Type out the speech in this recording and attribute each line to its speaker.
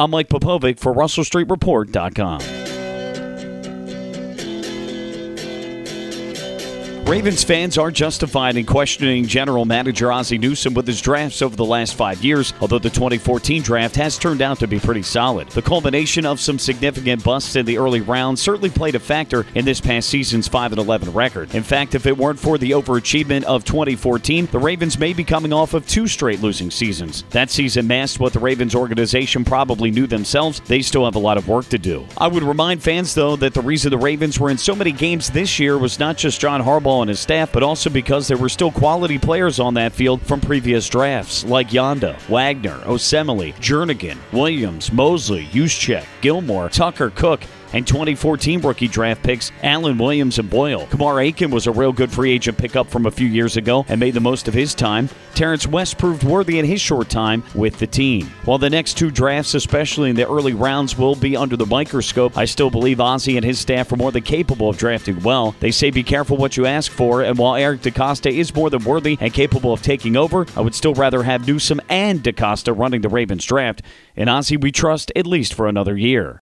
Speaker 1: I'm Mike Popovic for RussellStreetReport.com. Ravens fans are justified in questioning general manager Ozzie Newsome with his drafts over the last five years, although the 2014 draft has turned out to be pretty solid. The culmination of some significant busts in the early rounds certainly played a factor in this past season's 5 11 record. In fact, if it weren't for the overachievement of 2014, the Ravens may be coming off of two straight losing seasons. That season masked what the Ravens organization probably knew themselves. They still have a lot of work to do. I would remind fans, though, that the reason the Ravens were in so many games this year was not just John Harbaugh and his staff, but also because there were still quality players on that field from previous drafts, like Yanda, Wagner, Osemele, Jernigan, Williams, Mosley, Juszczyk, Gillmore, Tucker, Cook, and 2014 rookie draft picks Allen Williams and Boyle. Kamar Aiken was a real good free agent pickup from a few years ago and made the most of his time. Terrance West proved worthy in his short time with the team. While the next two drafts, especially in the early rounds, will be under the microscope, I still believe Ozzie and his staff are more than capable of drafting well. They say be careful what you ask for, and while Eric DeCosta is more than worthy and capable of taking over, I would still rather have Newsome and DeCosta running the Ravens draft. And Ozzie we trust at least for another year.